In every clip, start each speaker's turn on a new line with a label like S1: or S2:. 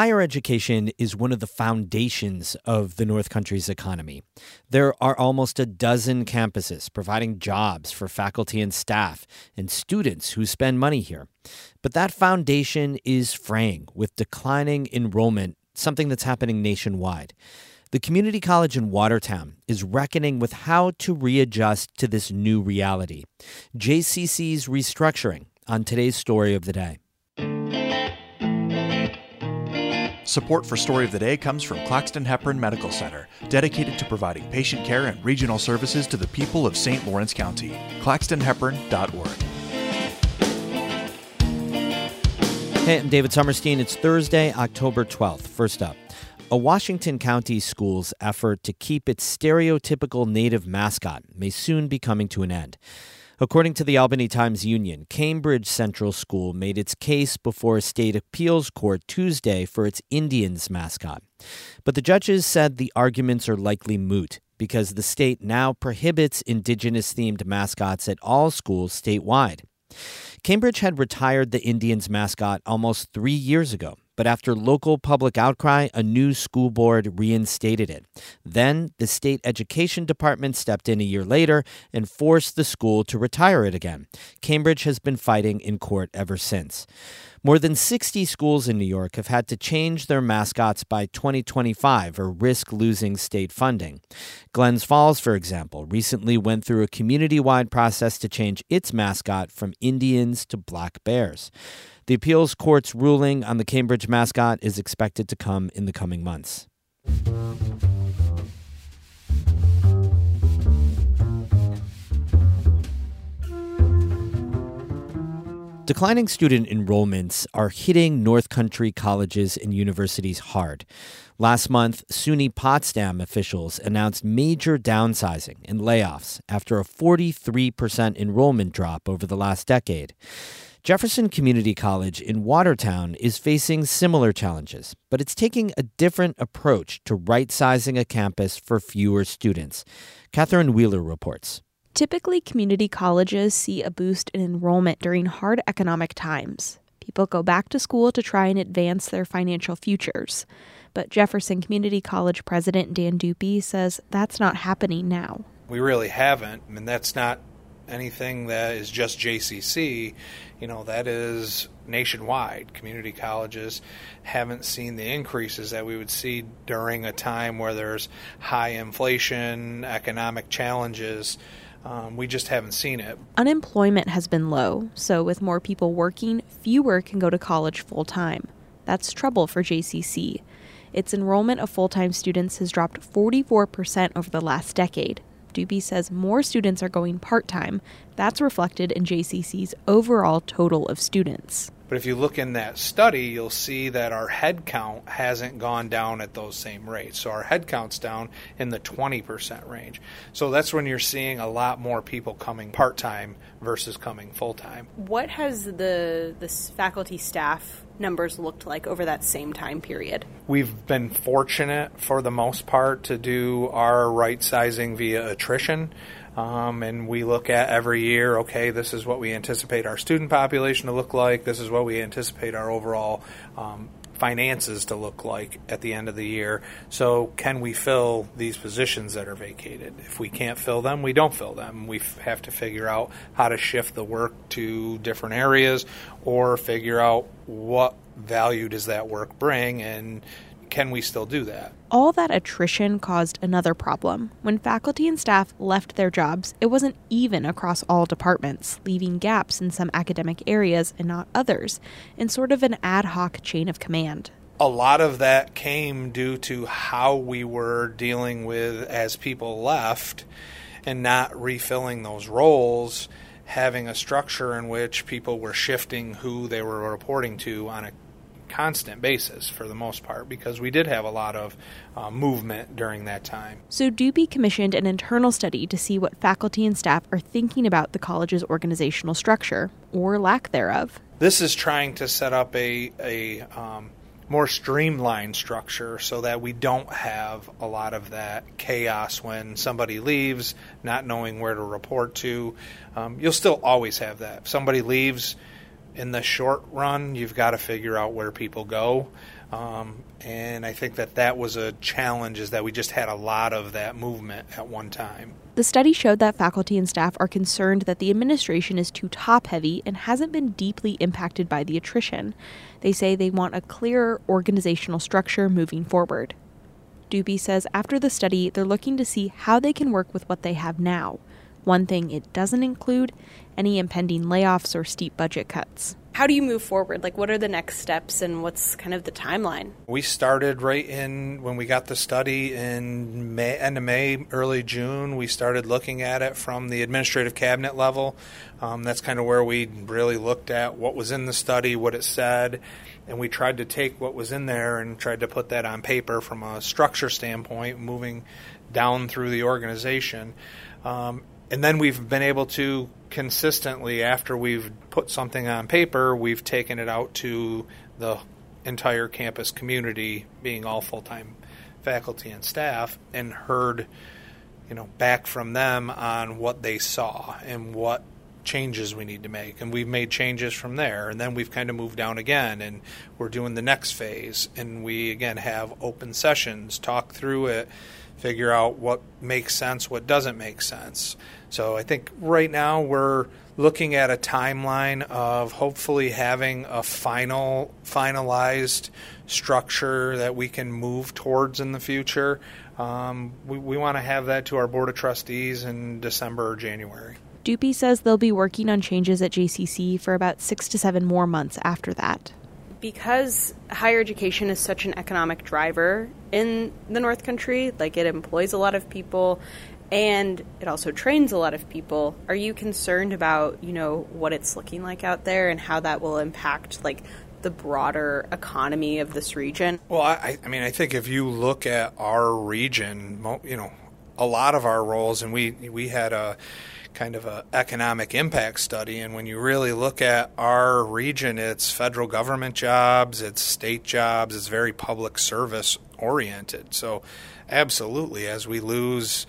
S1: Higher education is one of the foundations of the North Country's economy. There are almost a dozen campuses providing jobs for faculty and staff and students who spend money here. But that foundation is fraying with declining enrollment, something that's happening nationwide. The community college in Watertown is reckoning with how to readjust to this new reality. JCC's restructuring on today's story of the day.
S2: Support for Story of the Day comes from Claxton Hepburn Medical Center, dedicated to providing patient care and regional services to the people of St. Lawrence County. ClaxtonHepburn.org.
S1: Hey, I'm David Sommerstein. It's Thursday, October 12th. First up, a Washington County school's effort to keep its stereotypical native mascot may soon be coming to an end. According to the Albany Times Union, Cambridge Central School made its case before a state appeals court Tuesday for its Indians mascot. But the judges said the arguments are likely moot because the state now prohibits indigenous themed mascots at all schools statewide. Cambridge had retired the Indians mascot almost three years ago but after local public outcry, a new school board reinstated it. Then the state education department stepped in a year later and forced the school to retire it again. Cambridge has been fighting in court ever since. More than 60 schools in New York have had to change their mascots by 2025 or risk losing state funding. Glens Falls, for example, recently went through a community wide process to change its mascot from Indians to black bears. The appeals court's ruling on the Cambridge mascot is expected to come in the coming months. Declining student enrollments are hitting North Country colleges and universities hard. Last month, SUNY Potsdam officials announced major downsizing and layoffs after a 43% enrollment drop over the last decade. Jefferson Community College in Watertown is facing similar challenges, but it's taking a different approach to right sizing a campus for fewer students. Catherine Wheeler reports.
S3: Typically, community colleges see a boost in enrollment during hard economic times. People go back to school to try and advance their financial futures. But Jefferson Community College President Dan Dupee says that's not happening now.
S4: We really haven't, and that's not anything that is just JCC, you know, that is nationwide. Community colleges haven't seen the increases that we would see during a time where there's high inflation, economic challenges. Um, we just haven't seen it.
S3: Unemployment has been low, so with more people working, fewer can go to college full time. That's trouble for JCC. Its enrollment of full time students has dropped 44% over the last decade. Dupee says more students are going part time. That's reflected in JCC's overall total of students.
S4: But if you look in that study, you'll see that our head count hasn't gone down at those same rates. So our head count's down in the 20% range. So that's when you're seeing a lot more people coming part time versus coming full time.
S5: What has the the faculty staff numbers looked like over that same time period?
S4: We've been fortunate for the most part to do our right sizing via attrition. Um, and we look at every year, okay, this is what we anticipate our student population to look like, this is what we anticipate our overall um, finances to look like at the end of the year. So, can we fill these positions that are vacated? If we can't fill them, we don't fill them. We have to figure out how to shift the work to different areas or figure out what value does that work bring and can we still do that?
S3: All that attrition caused another problem. When faculty and staff left their jobs, it wasn't even across all departments, leaving gaps in some academic areas and not others, in sort of an ad hoc chain of command.
S4: A lot of that came due to how we were dealing with as people left and not refilling those roles having a structure in which people were shifting who they were reporting to on a constant basis for the most part because we did have a lot of uh, movement during that time.
S3: So, Dupee commissioned an internal study to see what faculty and staff are thinking about the college's organizational structure, or lack thereof.
S4: This is trying to set up a, a um, more streamlined structure so that we don't have a lot of that chaos when somebody leaves, not knowing where to report to. Um, you'll still always have that. If somebody leaves, in the short run, you've got to figure out where people go. Um, and I think that that was a challenge is that we just had a lot of that movement at one time.
S3: The study showed that faculty and staff are concerned that the administration is too top heavy and hasn't been deeply impacted by the attrition. They say they want a clearer organizational structure moving forward. Dupee says after the study, they're looking to see how they can work with what they have now. One thing it doesn't include any impending layoffs or steep budget cuts.
S5: How do you move forward? Like, what are the next steps and what's kind of the timeline?
S4: We started right in when we got the study in May, end of May, early June. We started looking at it from the administrative cabinet level. Um, that's kind of where we really looked at what was in the study, what it said, and we tried to take what was in there and tried to put that on paper from a structure standpoint, moving down through the organization. Um, and then we've been able to consistently, after we've put something on paper, we've taken it out to the entire campus community, being all full time faculty and staff, and heard, you know, back from them on what they saw and what changes we need to make. And we've made changes from there. And then we've kind of moved down again and we're doing the next phase. And we again have open sessions, talk through it, figure out what makes sense, what doesn't make sense. So I think right now we're looking at a timeline of hopefully having a final finalized structure that we can move towards in the future. Um, we, we want to have that to our board of trustees in December or January.
S3: Dupee says they'll be working on changes at JCC for about six to seven more months after that.
S5: Because higher education is such an economic driver in the North Country, like it employs a lot of people, and it also trains a lot of people. Are you concerned about, you know, what it's looking like out there and how that will impact like the broader economy of this region?
S4: Well, I, I mean, I think if you look at our region, you know, a lot of our roles, and we we had a kind of a economic impact study, and when you really look at our region, it's federal government jobs, it's state jobs, it's very public service oriented. So, absolutely, as we lose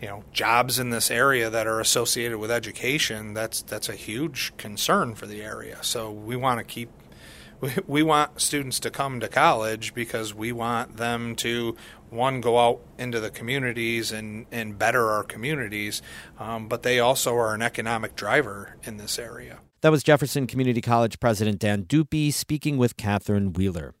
S4: you know jobs in this area that are associated with education that's that's a huge concern for the area so we want to keep we, we want students to come to college because we want them to one go out into the communities and and better our communities um, but they also are an economic driver in this area.
S1: That was jefferson community college president dan Dupee speaking with catherine wheeler.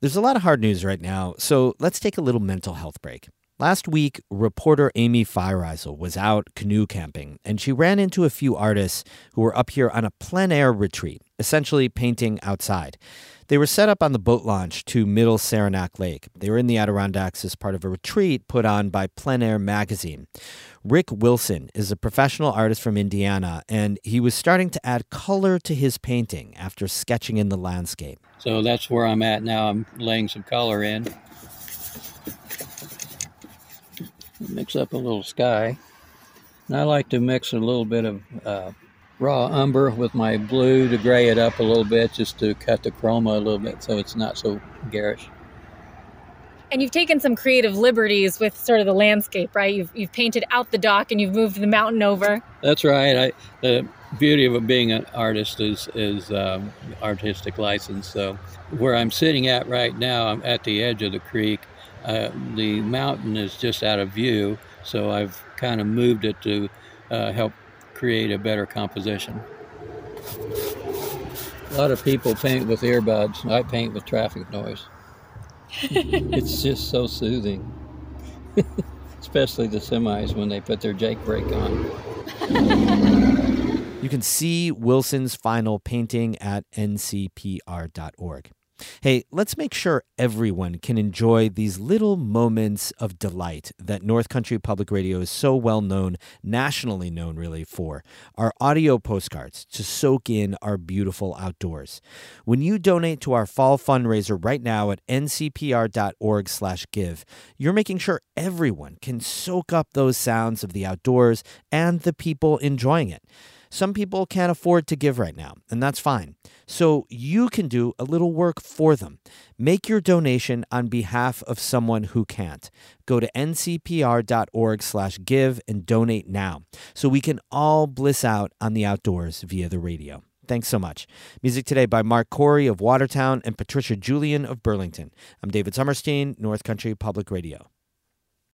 S1: There's a lot of hard news right now so let's take a little mental health break Last week, reporter Amy Feiereisel was out canoe camping, and she ran into a few artists who were up here on a plein air retreat, essentially painting outside. They were set up on the boat launch to Middle Saranac Lake. They were in the Adirondacks as part of a retreat put on by Plein Air magazine. Rick Wilson is a professional artist from Indiana, and he was starting to add color to his painting after sketching in the landscape.
S6: So that's where I'm at now. I'm laying some color in. Mix up a little sky. And I like to mix a little bit of uh, raw umber with my blue to gray it up a little bit just to cut the chroma a little bit so it's not so garish.
S7: And you've taken some creative liberties with sort of the landscape, right? You've, you've painted out the dock and you've moved the mountain over.
S6: That's right. I, the beauty of being an artist is, is um, artistic license. So where I'm sitting at right now, I'm at the edge of the creek uh, the mountain is just out of view, so I've kind of moved it to uh, help create a better composition. A lot of people paint with earbuds. I paint with traffic noise. it's just so soothing, especially the semis when they put their Jake brake on.
S1: You can see Wilson's final painting at ncpr.org. Hey, let's make sure everyone can enjoy these little moments of delight that North Country Public Radio is so well known, nationally known really for. Our audio postcards to soak in our beautiful outdoors. When you donate to our fall fundraiser right now at ncpr.org/give, you're making sure everyone can soak up those sounds of the outdoors and the people enjoying it. Some people can't afford to give right now, and that's fine. So you can do a little work for them. Make your donation on behalf of someone who can't. Go to ncpr.org/give and donate now so we can all bliss out on the outdoors via the radio. Thanks so much. Music today by Mark Corey of Watertown and Patricia Julien of Burlington. I'm David Sommerstein, North Country Public Radio.